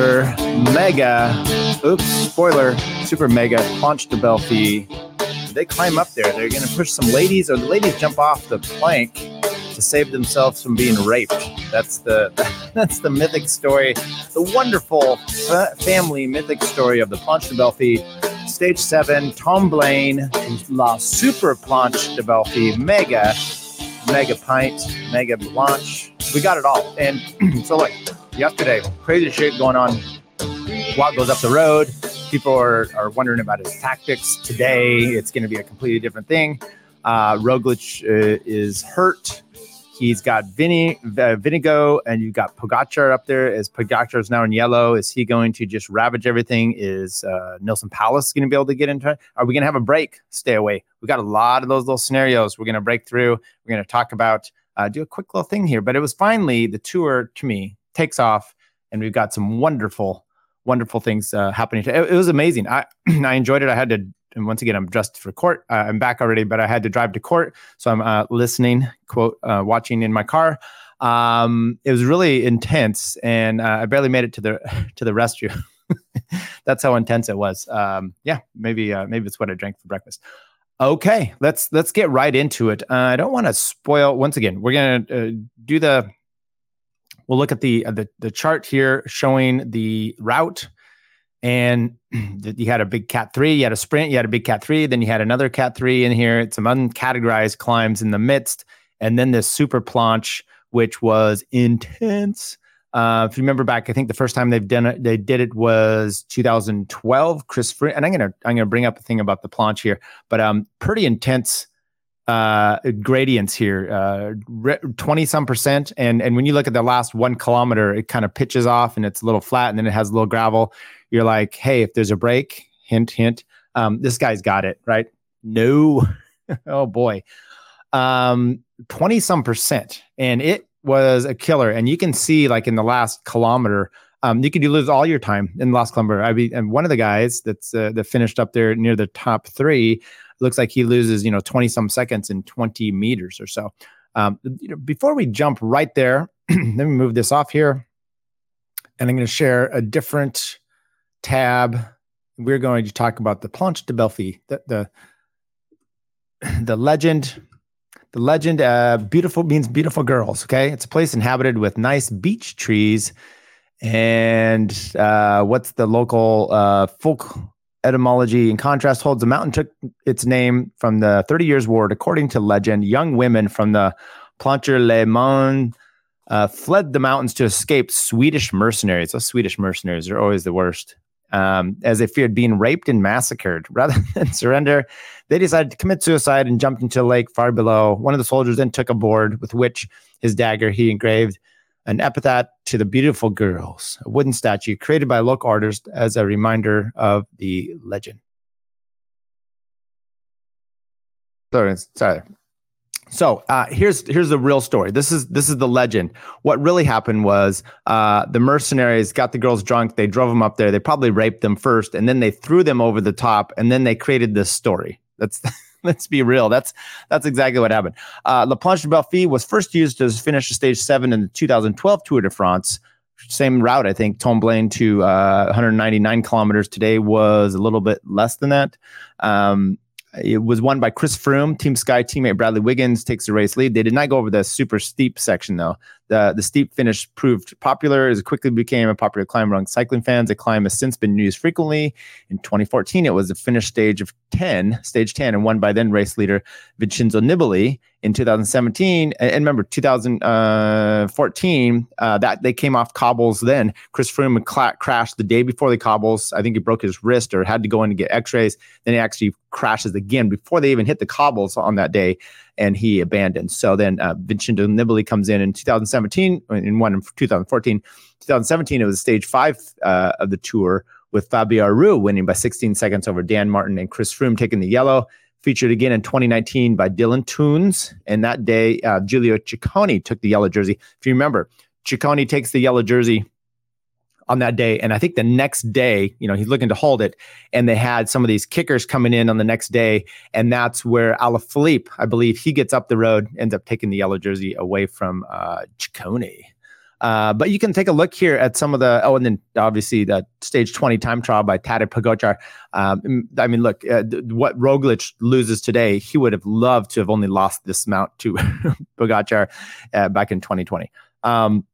super mega, oops, spoiler, super mega Planche de Belles Filles. They climb up there. They're going to push some ladies, or the ladies jump off the plank to save themselves from being raped. That's the that's the mythic story, the wonderful fa- family mythic story of the Planche de Belles Filles. Stage seven, Tomblaine, La Super Planche de Belles Filles, mega, mega pint, mega blanche. We got it all. And so, like yesterday, crazy shit going on. Walk goes up the road. People are, are wondering about his tactics. Today, it's going to be a completely different thing. Uh, Roglic uh, is hurt. He's got Vinny, uh, Vinigo, and you've got Pogacar up there. Is Pogacar is now in yellow? Is he going to just ravage everything? Is uh, Neilson Powless going to be able to get into it? Are we going to have a break? Stay away. We got a lot of those little scenarios. We're going to break through. We're going to talk about, uh, do a quick little thing here. But it was finally the tour to me takes off, and we've got some wonderful, wonderful things uh, happening. It, it was amazing. I I enjoyed it. I had to and once again, I'm dressed for court. Uh, I'm back already, but I had to drive to court, so I'm uh, listening, quote, uh, watching in my car. Um, it was really intense, and uh, I barely made it to the to the restroom. That's how intense it was. Um, yeah, maybe uh, maybe it's what I drank for breakfast. Okay, let's let's get right into it. Uh, I don't want to spoil. Once again, we're gonna do the. We'll look at the the the chart here showing the route and you had a big cat three, you had a sprint, you had a big cat three, then you had another cat three in here, some uncategorized climbs in the midst, and then this super planche, which was intense. Uh, if you remember back, I think the first time they've done it, they did it was 2012. Chris and I'm gonna I'm gonna bring up a thing about the planche here, but um, pretty intense uh, gradients here, uh, 20 some percent. And, and when you look at the last one kilometer, it kind of pitches off and it's a little flat and then it has a little gravel. You're like, hey, if there's a break, hint, hint, um, this guy's got it, right? No. oh boy. Um, 20 some percent. And it was a killer. And you can see like in the last kilometer, um, you could lose all your time in the last kilometer. I mean, and one of the guys that's uh, that finished up there near the top three looks like he loses, you know, 20 some seconds in 20 meters or so. Um, you know, before we jump right there, let me move this off here. And I'm going to share a different tab. We're going to talk about the Planche de Belles Filles, the, the, the legend. The legend, uh, beautiful means beautiful girls. Okay. It's a place inhabited with nice beech trees. And uh, what's the local uh, folk etymology in contrast holds the mountain took its name from the 30 years war according to legend young women from the Plancher-les-Mines uh, fled the mountains to escape swedish mercenaries. Those swedish mercenaries are always the worst. Um, as they feared being raped and massacred. Rather than surrender they decided to commit suicide and jumped into a lake far below. One of the soldiers then took a board with which his dagger he engraved an epithet to the beautiful girls, a wooden statue created by a local artist as a reminder of the legend. Sorry, sorry. So uh, here's here's the real story. This is this is the legend. What really happened was uh, the mercenaries got the girls drunk. They drove them up there. They probably raped them first, and then they threw them over the top, and then they created this story. That's Let's be real. That's that's exactly what happened. Uh, La Planche de Belles Filles was first used to finish stage seven in the 2012 Tour de France. Same route, I think. Tomblaine to uh, 199 kilometers today was a little bit less than that. Um, it was won by Chris Froome. Team Sky teammate Bradley Wiggins takes the race lead. They did not go over the super steep section though. The the steep finish proved popular as it quickly became a popular climb among cycling fans. The climb has since been used frequently. In 2014, it was the finish stage of 10, stage 10, and won by then race leader Vincenzo Nibali. In 2017, and remember 2014, uh, that they came off cobbles. Then Chris Froome cl- crashed the day before the cobbles. I think he broke his wrist or had to go in to get X-rays. Then he actually crashes again before they even hit the cobbles on that day and he abandoned. So then uh, Vincenzo Nibali comes in in 2017, in one in 2014. 2017, it was stage five uh, of the tour with Fabio Aru winning by 16 seconds over Dan Martin and Chris Froome taking the yellow. Featured again in 2019 by Dylan Teuns. And that day, uh, Giulio Ciccone took the yellow jersey. If you remember, Ciccone takes the yellow jersey on that day. And I think the next day, you know, he's looking to hold it. And they had some of these kickers coming in on the next day. And that's where Alaphilippe, I believe, he gets up the road, ends up taking the yellow jersey away from uh, Ciccone. Uh, but you can take a look here at some of the, oh, and then obviously the stage 20 time trial by Tadej Pogacar. Um, I mean, look, uh, what Roglic loses today, he would have loved to have only lost this mount to Pogacar uh, back in 2020. Um,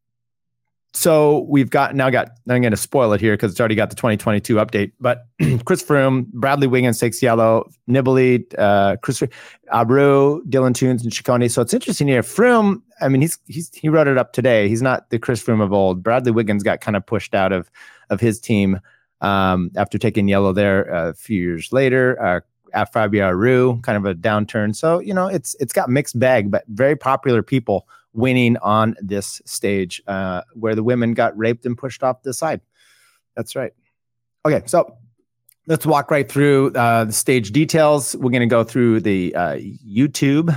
so we've got now got I'm going to spoil it here because it's already got the 2022 update. But Chris Froome, Bradley Wiggins takes yellow, Nibali, uh, Chris Abreu, Dylan Teuns, and Ciccone. So it's interesting here. Froome, I mean, he's he's he wrote it up today. He's not the Chris Froome of old. Bradley Wiggins got kind of pushed out of of his team um, after taking yellow there uh, a few years later. Uh, Fabio Aru, kind of a downturn. So you know, it's it's got mixed bag, but very popular people winning on this stage uh, where the women got raped and pushed off the side. That's right. Okay, so let's walk right through uh, the stage details. We're going to go through the uh, YouTube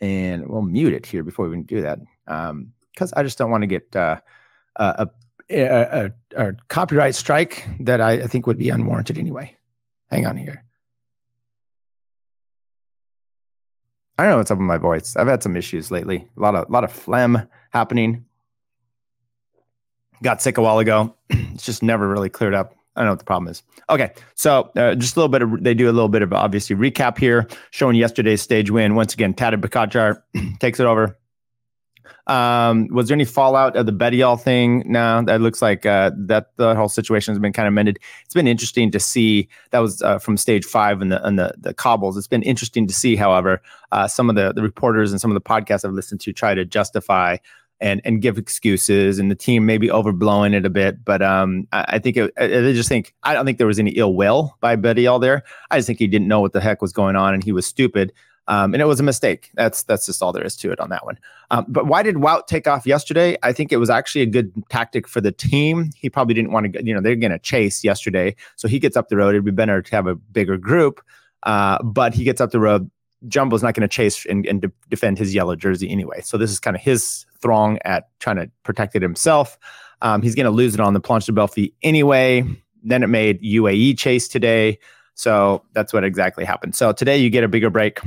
and we'll mute it here before we do that because um, I just don't want to get uh, a, a, a, a, copyright strike that I, I think would be unwarranted anyway. Hang on here. I don't know what's up with my voice. I've had some issues lately. A lot of a lot of phlegm happening. Got sick a while ago. it's just never really cleared up. I don't know what the problem is. Okay, so uh, just a little bit of they do a little bit of obviously recap here, showing yesterday's stage win. Once again, Tadej Pogacar takes it over um, was there any fallout of the Bettiol thing? No, that looks like uh, that the whole situation has been kind of mended. It's been interesting to see. That was uh, from stage five and the and the the cobbles. It's been interesting to see, however, uh, some of the the reporters and some of the podcasts I've listened to try to justify and and give excuses, and the team maybe overblowing it a bit. But um, I, I think it, I, I just think I don't think there was any ill will by Bettiol there. I just think he didn't know what the heck was going on, and he was stupid. Um, and it was a mistake. That's that's just all there is to it on that one. Um, but why did Wout take off yesterday? I think it was actually a good tactic for the team. He probably didn't want to, you know, they're going to chase yesterday, so he gets up the road. It'd be better to have a bigger group, uh, but he gets up the road. Jumbo's not going to chase and, and de- defend his yellow jersey anyway. So this is kind of his throng at trying to protect it himself. Um, he's going to lose it on the Planche de Belles Filles anyway. Then it made UAE chase today. So that's what exactly happened. So today you get a bigger break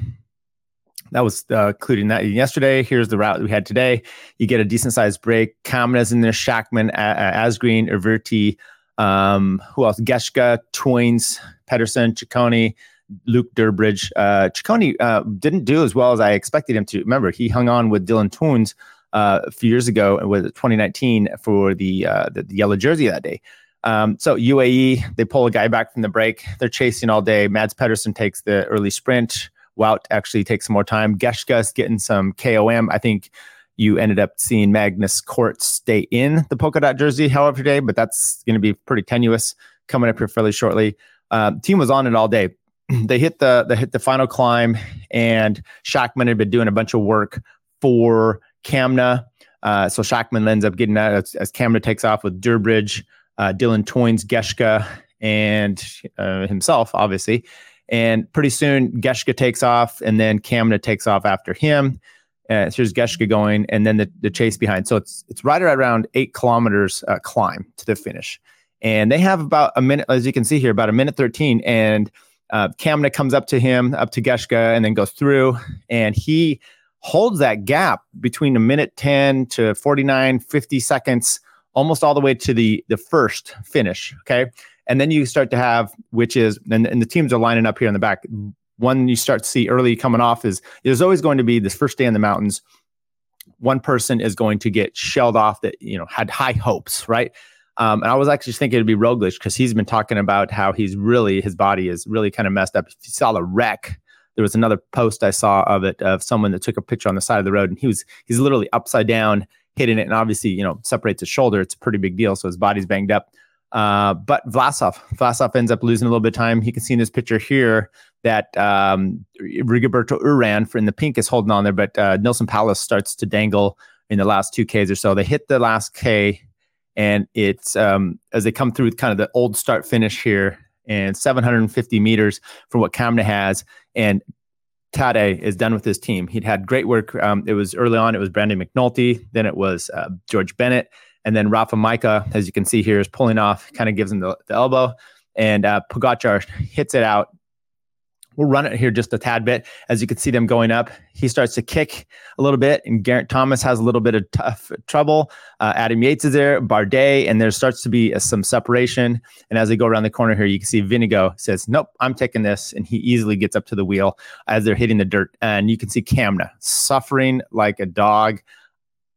that was uh, including that yesterday. Here's the route we had today. You get a decent sized break. Kamna's in there, Schachmann, Asgreen, Erviti, um, who else? Geschke, Teuns, Pedersen, Ciccone, Luke Durbridge. Uh, Ciccone uh, didn't do as well as I expected him to. Remember, he hung on with Dylan Teuns uh, a few years ago with 2019 for the, uh, the, the yellow jersey that day. Um, so UAE, they pull a guy back from the break. They're chasing all day. Mads Pedersen takes the early sprint. Wout actually takes some more time. Geschke's getting some KOM. I think you ended up seeing Magnus Cort stay in the polka dot jersey, however, today, but that's going to be pretty tenuous coming up here fairly shortly. Um, team was on it all day. they hit the they hit the final climb, and Schachmann had been doing a bunch of work for Kamna. Uh, so Schachmann ends up getting that as, as Kamna takes off with Durbridge, uh, Dylan Teuns, Geschke, and uh, himself, obviously. And pretty soon, Geschke takes off, and then Kamna takes off after him. Uh, here's Geschke going, and then the, the chase behind. So it's it's right around eight kilometers uh, climb to the finish, and they have about a minute, as you can see here, about a minute thirteen. And uh, Kamna comes up to him, up to Geschke, and then goes through, and he holds that gap between a minute 10 to 49 50 seconds almost all the way to the the first finish okay and then you start to have, which is, and, and the teams are lining up here in the back. One you start to see early coming off is there's always going to be this first day in the mountains. One person is going to get shelled off that, you know, had high hopes, right? Um, and I was actually thinking it'd be Roglic because he's been talking about how he's really, his body is really kind of messed up. If you saw the wreck, there was another post I saw of it of someone that took a picture on the side of the road and he was, he's literally upside down hitting it. And obviously, you know, separates his shoulder. It's a pretty big deal. So his body's banged up. Uh, but Vlasov, Vlasov ends up losing a little bit of time. You can see in this picture here that um, Rigoberto Uran in the pink is holding on there, but uh, Neilson Powless starts to dangle in the last two Ks or so. They hit the last K, and it's um, as they come through kind of the old start finish here, and 750 meters for what Kamna has, and Tadej is done with his team. He'd had great work. Um, it was early on. It was Brandon McNulty. Then it was uh, George Bennett. And then Rafa Majka, as you can see here, is pulling off, kind of gives him the, the elbow. And uh, Pogacar hits it out We'll run it here just a tad bit. As you can see them going up, he starts to kick a little bit, and Geraint Thomas has a little bit of tough trouble. Uh, Adam Yates is there, Bardet, and there starts to be uh, some separation. And as they go around the corner here, you can see Vinigo says, Nope, I'm taking this. And he easily gets up to the wheel as they're hitting the dirt. And you can see Kamna suffering like a dog.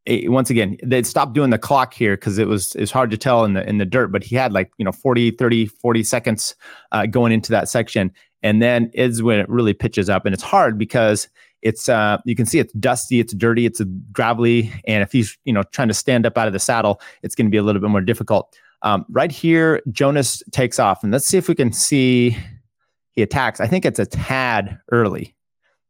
It, once again, they stopped doing the clock here because it was it's hard to tell in the in the dirt, but he had like, you know, 40, 30, 40 seconds uh, going into that section. And then is when it really pitches up. And it's hard because it's uh you can see it's dusty it's dirty it's gravelly. And if he's you know trying to stand up out of the saddle it's going to be a little bit more difficult. Um, right here jonas takes off. And let's see if we can see he attacks. I think it's a tad early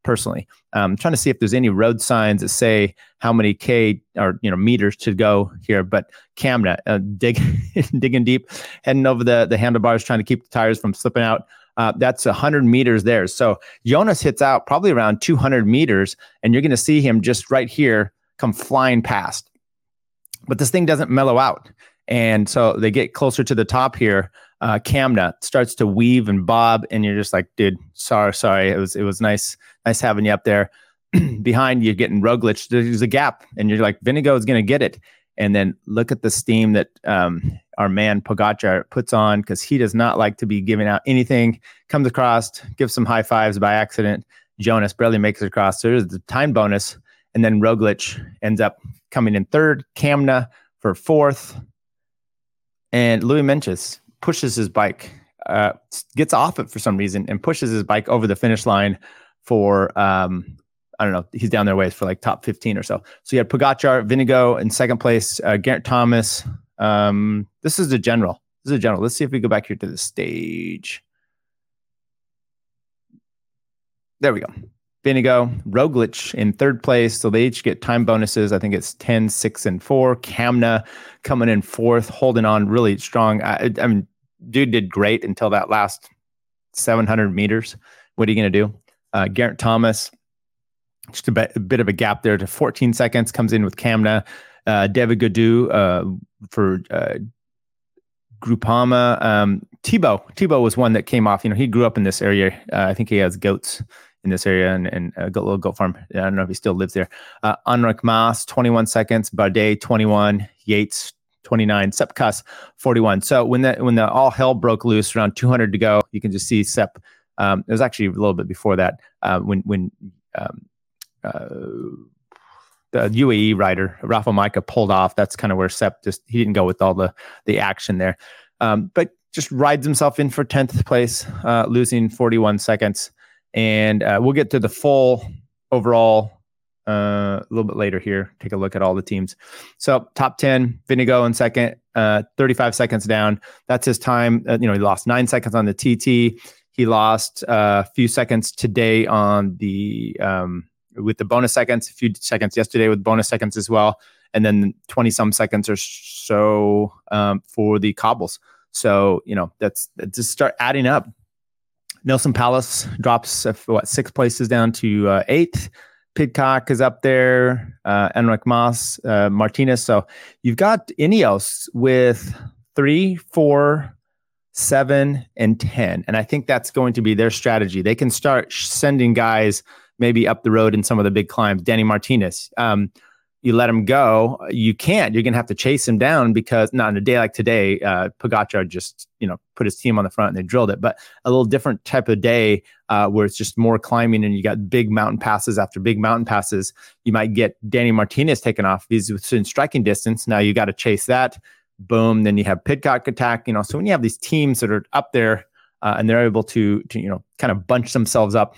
personally um, I'm trying to see if there's any road signs that say how many k or you know meters to go here but Kamna uh, dig digging deep heading over the the handlebars trying to keep the tires from slipping out uh, that's 100 meters there. So Jonas hits out probably around 200 meters, and you're going to see him just right here come flying past. But this thing doesn't mellow out. And so they get closer to the top here. Uh, Kamna starts to weave and bob, and you're just like, dude, sorry, sorry. It was it was nice, nice having you up there. Behind you, getting Roglic. There's a gap, and you're like, Vinigo is going to get it. And then look at the steam that um, our man Pogacar puts on because he does not like to be giving out anything. Comes across, gives some high fives by accident. Jonas barely makes it across. There's the time bonus. And then Roglic ends up coming in third. Kamna for fourth. And Louis Meintjes pushes his bike, uh, gets off it for some reason, and pushes his bike over the finish line for um, I don't know. He's down their ways for like top 15 or so. So you had Pogacar, Vinigo in second place, uh, Geraint Thomas, um, this is the general. This is a general. Let's see if we go back here to the stage. There we go. Vinigo, Roglic in third place. So they each get time bonuses. I think it's 10, 6, and 4. Kamna coming in fourth, holding on really strong. I, I mean, dude did great until that last 700 meters. What are you going to do? Uh, Geraint Thomas, just a bit, a bit, of a gap there to 14 seconds, comes in with Kamna. uh, David Gaudu uh, for uh, Groupama. Um, Thibaut Thibaut was one that came off. You know, he grew up in this area. Uh, I think he has goats in this area and, and a little goat farm. I don't know if he still lives there. Uh, Enric Mas, 21 seconds. Bardet, 21. Yates, 29. Sepp Kuss, 41. So when that when the all hell broke loose, around 200 to go, you can just see Sepp. Um, it was actually a little bit before that uh, when when um, uh, the UAE rider Rafa Majka pulled off. That's kind of where Sep just he didn't go with all the the action there, um, but just rides himself in for tenth place, uh, losing forty one seconds. And uh, we'll get to the full overall uh, a little bit later here. Take a look at all the teams. So top ten, Vinigo in second, uh, thirty five seconds down. That's his time. You know he lost nine seconds on the TT. He lost a few seconds today on the um, with the bonus seconds, a few seconds yesterday with bonus seconds as well, and then 20 some seconds or so um, for the cobbles. So, you know, that's, just start adding up. Neilson Powless drops uh, what six places down to uh, eighth. Pidcock is up there. Uh, Enric Mas, uh, Martinez. So you've got Ineos with three, four, seven, and ten, and I think that's going to be their strategy. They can start sending guys maybe up the road in some of the big climbs. Danny Martinez, um, you let him go, you can't. You're going to have to chase him down because not on a day like today, uh, Pogacar just you know put his team on the front and they drilled it. But a little different type of day uh, where it's just more climbing and you got big mountain passes after big mountain passes. You might get Danny Martinez taken off. He's within striking distance. Now you got to chase that. Boom. Then you have Pidcock attack. You know, so when you have these teams that are up there uh, and they're able to to you know kind of bunch themselves up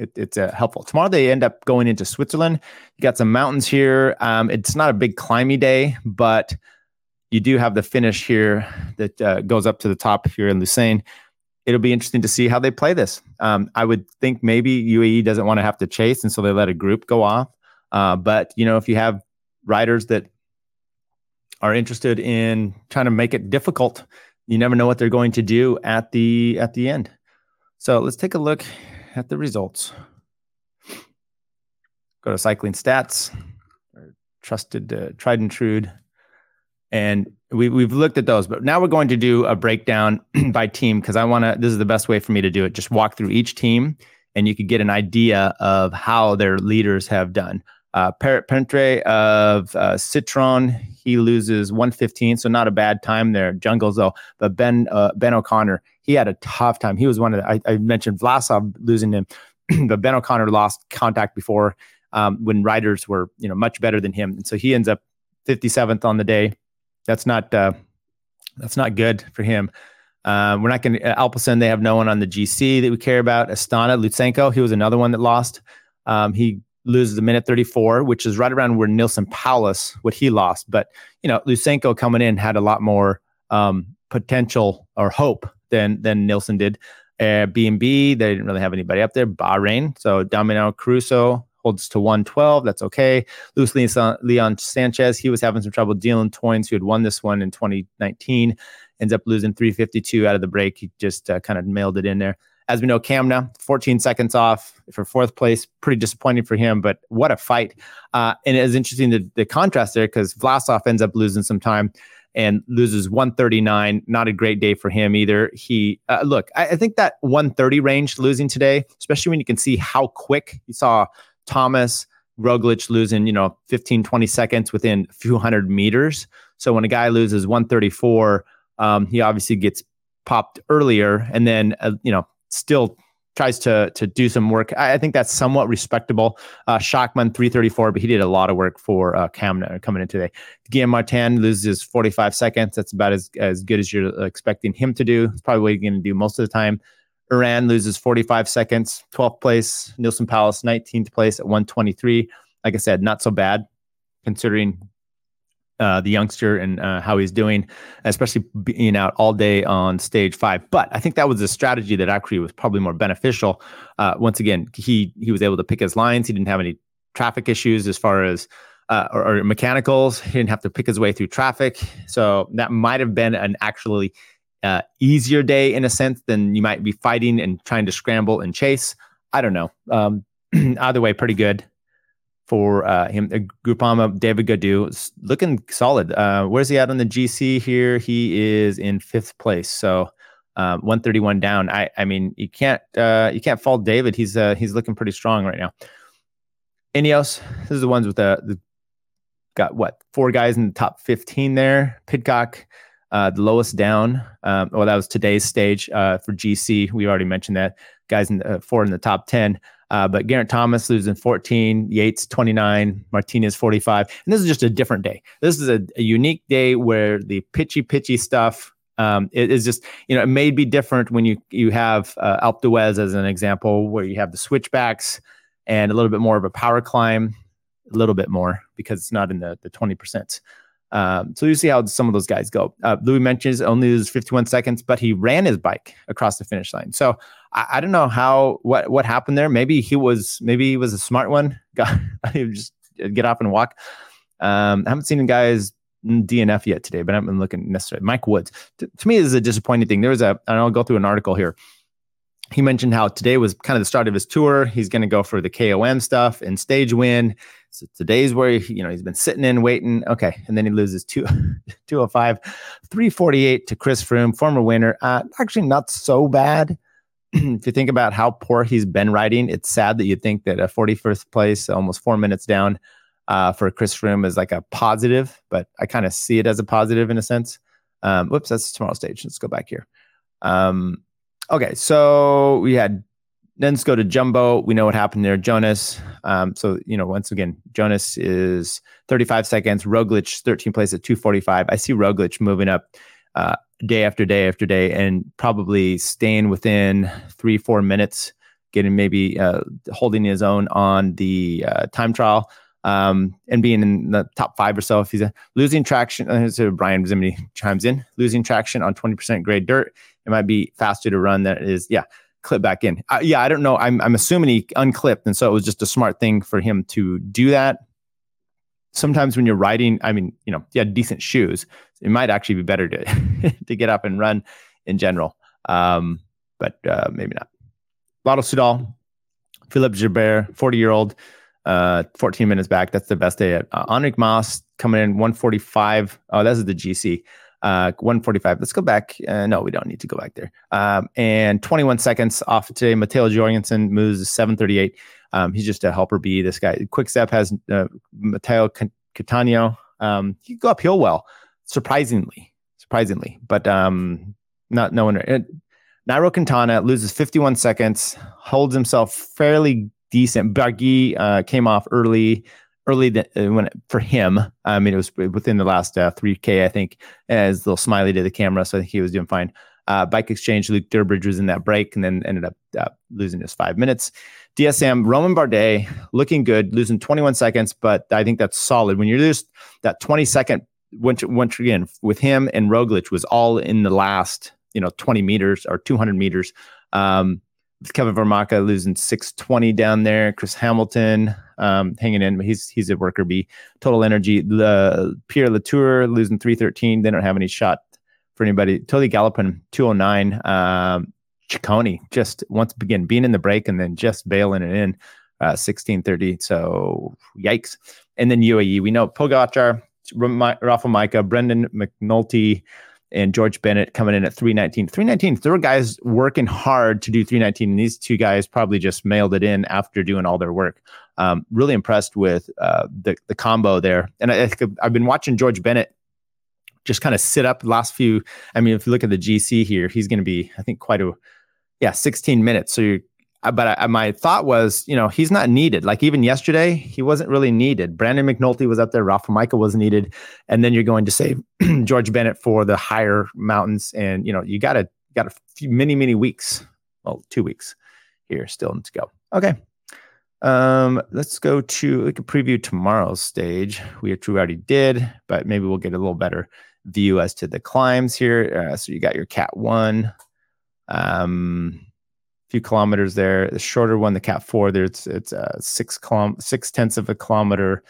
it, it's uh, helpful. Tomorrow they end up going into Switzerland. You got some mountains here. Um, it's not a big climby day, but you do have the finish here that uh, goes up to the top here in Lucerne. It'll be interesting to see how they play this. Um, I would think maybe UAE doesn't want to have to chase, and so they let a group go off. Uh, but you know, if you have riders that are interested in trying to make it difficult, you never know what they're going to do at the at the end. So let's take a look at the results. Go to cycling stats, trusted, uh, tried and true And we, we've looked at those, but now we're going to do a breakdown by team because I want to. This is the best way for me to do it. Just walk through each team, and you could get an idea of how their leaders have done. Uh, Pentre of uh, Citroën, he loses 115, so not a bad time there. Jungles though, but Ben uh, Ben O'Connor, he had a tough time. He was one of the, I, I mentioned Vlasov losing him, but Ben O'Connor lost contact before um, when riders were you know much better than him, and so he ends up 57th on the day. That's not uh, that's not good for him. Uh, we're not going to uh, Alpecin. They have no one on the GC that we care about. Astana Lutsenko, he was another one that lost. Um, he loses a minute 34, which is right around where Neilson Powless, what he lost. But, you know, Lutsenko coming in had a lot more um, potential or hope than than Neilson did. Uh, B&B, they didn't really have anybody up there. Bahrain, so Damiano Caruso holds to 112. That's okay. Luis Leon, Sanchez, he was having some trouble. Dylan Teuns, who had won this one in 2019, ends up losing 352 out of the break. He just uh, kind of mailed it in there. As we know, Kamna, 14 seconds off for fourth place. Pretty disappointing for him, but what a fight. Uh, and it is interesting the, the contrast there because Vlasov ends up losing some time and loses 139. Not a great day for him either. He, uh, look, I, I, think that 130 range losing today, especially when you can see how quick you saw Thomas, Roglic losing, you know, 15, 20 seconds within a few hundred meters. So when a guy loses 134, um, he obviously gets popped earlier and then, uh, you know, still tries to to do some work. I, I think that's somewhat respectable. Uh, Schachmann 334, but he did a lot of work for uh, coming in today. Guillaume Martin loses 45 seconds. That's about as, as good as you're expecting him to do. It's probably what he's going to do most of the time. Uran loses 45 seconds, 12th place. Neilson Powless, 19th place at 123. Like I said, not so bad considering uh, the youngster and uh, how he's doing, especially being out all day on stage five. But I think that was a strategy that actually was probably more beneficial. Uh, once again, he he was able to pick his lines. He didn't have any traffic issues as far as uh, or, or, mechanicals. He didn't have to pick his way through traffic. So that might have been an actually uh, easier day in a sense than you might be fighting and trying to scramble and chase. I don't know. Um, either way, pretty good for uh, him. Uh, Groupama, David Gaudu, looking solid. Uh, where's he at on the GC here? He is in fifth place. So uh, 131 down. I I mean you can't uh, you can't fault David. He's uh, he's looking pretty strong right now. Ineos, this is the ones with the, the got what four guys in the top 15 there. Pidcock, uh, the lowest down. Um, well, that was today's stage uh, for GC. We already mentioned that guys in the, four in the top 10. Uh, but Geraint Thomas losing 14, Yates 29, Martinez 45. And this is just a different day. This is a, a unique day where the pitchy, pitchy stuff um, it is just, you know, it may be different when you you have uh, Alpe d'Huez as an example, where you have the switchbacks and a little bit more of a power climb, a little bit more because it's not in the the 20%. Um, so you see how some of those guys go. Uh, Louis Meintjes only loses 51 seconds, but he ran his bike across the finish line. So I, I, don't know how what what happened there. Maybe he was maybe he was a smart one. Got just get off and walk. Um, I haven't seen guys DNF yet today, but I haven't been looking necessarily. Mike Woods to, to me this is a disappointing thing. There was a and I'll go through an article here he mentioned how today was kind of the start of his tour. He's going to go for the KOM stuff and stage win. So today's where he, you know he's been sitting in waiting. Okay, and then he loses two, 205, 348 to Chris Froome, former winner. Uh, actually, not so bad. if you think about how poor he's been riding, it's sad that you think that a 41st place, almost four minutes down, uh, for Chris Froome is like a positive. But I kind of see it as a positive in a sense. Um, whoops, that's tomorrow's stage. Let's go back here. Um, Okay, so we had then let's go to Jumbo. We know what happened there. Jonas. Um, so you know, once again, Jonas is 35 seconds. Roglic 13 place at 245. I see Roglic moving up uh, day after day after day, and probably staying within three four minutes, getting maybe uh, holding his own on the uh, time trial. Um, and being in the top five or so, if he's uh, losing traction, uh, so Brian Zimney chimes in, losing traction on 20% grade dirt it might be faster to run than it is. Yeah, clip back in. Uh, yeah, I don't know. I'm I'm assuming he unclipped, and so it was just a smart thing for him to do that. Sometimes when you're riding, I mean, you know, had decent shoes. It might actually be better to to get up and run in general. Um, but uh, maybe not. Lotto Soudal, Philippe Gilbert, 40 year old. uh, 14 minutes back. That's the best day. Uh, Enric Mas coming in 145. Oh, that's the GC. Uh, 145. Let's go back. Uh, no, we don't need to go back there. Um, and 21 seconds off today. Matteo Jorgensen moves 738. Um, he's just a helper B. This guy, Quick Step has uh, Matteo Cattaneo. Um, he go uphill well, surprisingly, surprisingly, but um, not no one. It, Nairo Quintana loses 51 seconds, holds himself fairly decent. Barguil uh, came off early, early uh, when for him. I mean, it was within the last uh, 3K, I think, as little smiley to the camera. So I think he was doing fine. Uh, Bike Exchange, Luke Durbridge was in that break and then ended up uh, losing his five minutes. DSM, Romain Bardet looking good, losing 21 seconds, but I think that's solid. When you lose that 20 second, once, once again, with him and Roglic was all in the last, you know, 20 meters or 200 meters. Um, Kevin Vermaerke losing 620 down there. Chris Hamilton um, hanging in, but he's he's a worker bee. Total energy. Pierre Latour losing 313. They don't have any shot for anybody. Totally galloping 209. Um, Ciccone just once again being in the break and then just bailing it in uh, 1630. So yikes. And then UAE, we know Pogacar, Rafa Majka, Brandon McNulty, and George Bennett coming in at 319. 319, there were guys working hard to do 319, and these two guys probably just mailed it in after doing all their work. Um, really impressed with uh, the, the combo there. And I, I've been watching George Bennett just kind of sit up the last few. I mean, if you look at the GC here, he's going to be, I think, quite a yeah, 16 minutes. So you uh, but I, my thought was, you know, he's not needed. Like even yesterday, he wasn't really needed. Brandon McNulty was up there. Rafa Majka was needed, and then you're going to save George Bennett for the higher mountains, and you know, you got a got a few many many weeks, well, two weeks here still to go. Okay, um, let's go to we could preview tomorrow's stage. We already did, but maybe we'll get a little better view as to the climbs here. Uh, so you got your Cat One um, few kilometers there. The shorter one, the Cat Four, there's it's uh, six kilom- six tenths of a kilometer.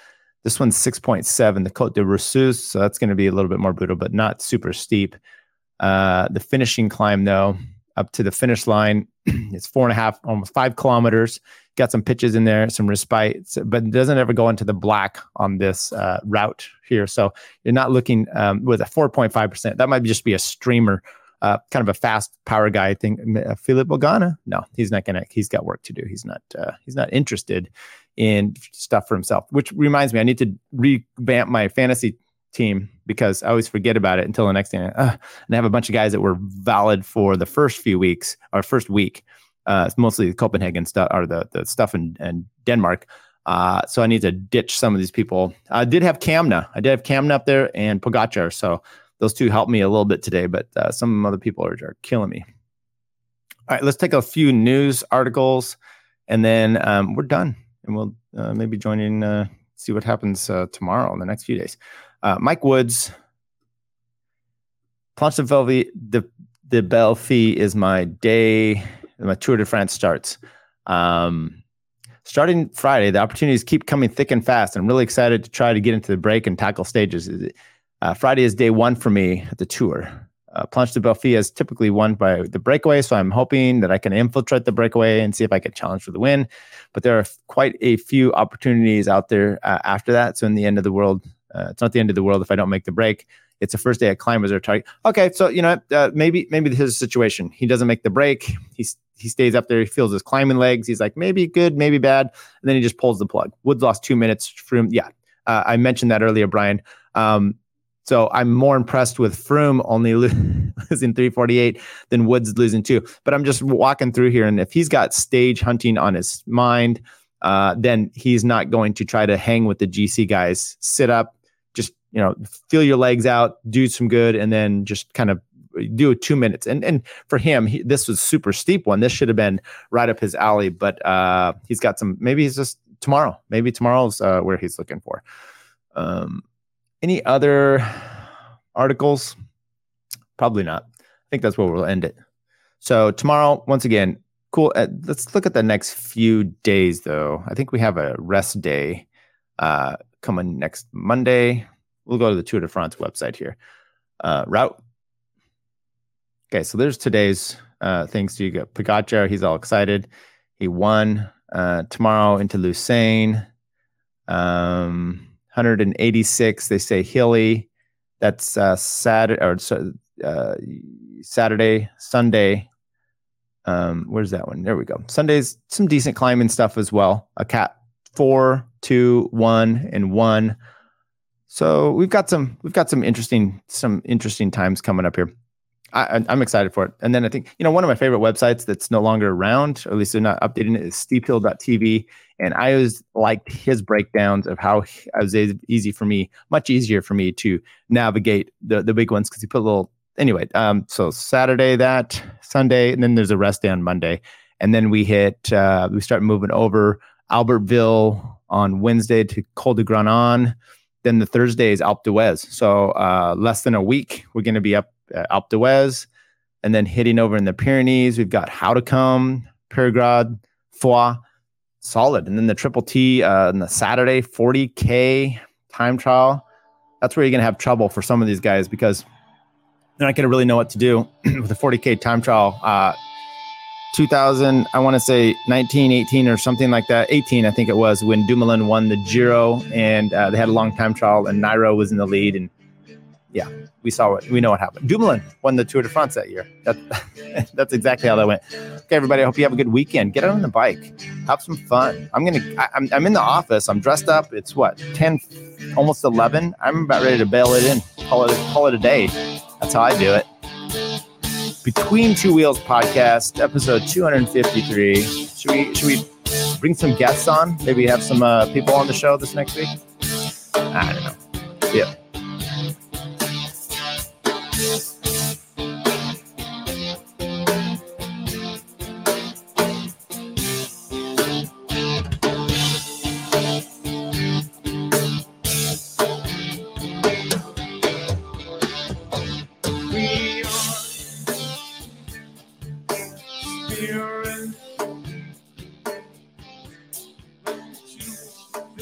This one's six point seven. The Côte de Rossus, so that's going to be a little bit more brutal, but not super steep. Uh, the finishing climb, though, up to the finish line, it's four and a half, almost five kilometers. Got some pitches in there, some respite, but it doesn't ever go into the black on this uh, route here. So you're not looking um, with a 4.5%. That might just be a streamer uh, kind of a fast power guy. I think uh, Philip Ogana. No, he's not gonna. He's got work to do. He's not. Uh, he's not interested in stuff for himself. Which reminds me, I need to revamp my fantasy team because I always forget about it until the next day. Uh, and I have a bunch of guys that were valid for the first few weeks or first week. Uh, mostly the Copenhagen stuff or the the stuff in, in Denmark. Uh, so I need to ditch some of these people. I did have Kamna. I did have Kamna up there and Pogacar. So those two helped me a little bit today, but uh, some other people are, are killing me. All right, let's take a few news articles, and then um, we're done, and we'll uh, maybe join in, uh, see what happens uh, tomorrow in the next few days. Uh, Mike Woods, Planche de the the Belles Filles is my day. My Tour de France starts. Um, starting Friday, the opportunities keep coming thick and fast. I'm really excited to try to get into the break and tackle stages. Uh, Friday is day one for me at the tour. Uh, de Belles Filles is typically won by the breakaway, so I'm hoping that I can infiltrate the breakaway and see if I can challenge for the win. But there are quite a few opportunities out there uh, after that. So in the end of the world, uh, it's not the end of the world if I don't make the break. It's the first day at climbers are target. Okay, so you know uh, maybe maybe this is a situation. He doesn't make the break. He's he stays up there. He feels his climbing legs. He's like maybe good, maybe bad, and then he just pulls the plug. Woods lost two minutes. From yeah, uh, I mentioned that earlier, Brian. Um, so I'm more impressed with Froome only losing 348 than Woods losing two. But I'm just walking through here, and if he's got stage hunting on his mind, uh, then he's not going to try to hang with the GC guys. Sit up, just you know, feel your legs out, do some good, and then just kind of do two minutes. And and for him, he, this was super steep one. This should have been right up his alley, but uh, he's got some. Maybe he's just tomorrow. Maybe tomorrow's uh, where he's looking for. Um, any other articles? Probably not. I think that's where we'll end it. So tomorrow, once again, cool. Uh, let's look at the next few days, though. I think we have a rest day uh, coming next Monday. We'll go to the Tour de France website here. Uh, route. Okay, so there's today's uh, things. You got Pogacar. He's all excited. He won uh, tomorrow into Lausanne. Um, 186. They say hilly. That's uh, Saturday or uh, Saturday, Sunday. Um, where's that one? There we go. Sunday's some decent climbing stuff as well. A cat four, two, one, and one. So we've got some we've got some interesting some interesting times coming up here. I, am excited for it. And then I think you know one of my favorite websites that's no longer around, or at least they're not updating it, is steephill.tv. And I always liked his breakdowns of how it was easy for me, much easier for me to navigate the the big ones because he put a little anyway. Um, so Saturday that Sunday, and then there's a rest day on Monday, and then we hit uh, we start moving over Albertville on Wednesday to Col de Granon. Then the Thursday is Alpe d'Huez. So uh, less than a week, we're going to be up uh, Alpe d'Huez, and then hitting over in the Pyrenees. We've got Hautacam, Peyragudes, Foix, solid. And then the Triple T uh, on the Saturday, 40K time trial. That's where you're going to have trouble for some of these guys because they're not going to really know what to do with a 40K time trial. Uh, 2000, I want to say 19, 18 or something like that. 18, I think it was when Dumoulin won the Giro and uh, they had a long time trial and Nairo was in the lead. And yeah, we saw what we know what happened. Dumoulin won the Tour de France that year. That, that's exactly how that went. Okay, everybody. I hope you have a good weekend. Get out on the bike, have some fun. I'm gonna. I, I'm, I'm in the office. I'm dressed up. It's what 10, almost 11. I'm about ready to bail it in. Call it call it a day. That's how I do it. Between Two Wheels podcast, episode 253. Should we should we bring some guests on? Maybe have some uh, people on the show this next week. I don't know.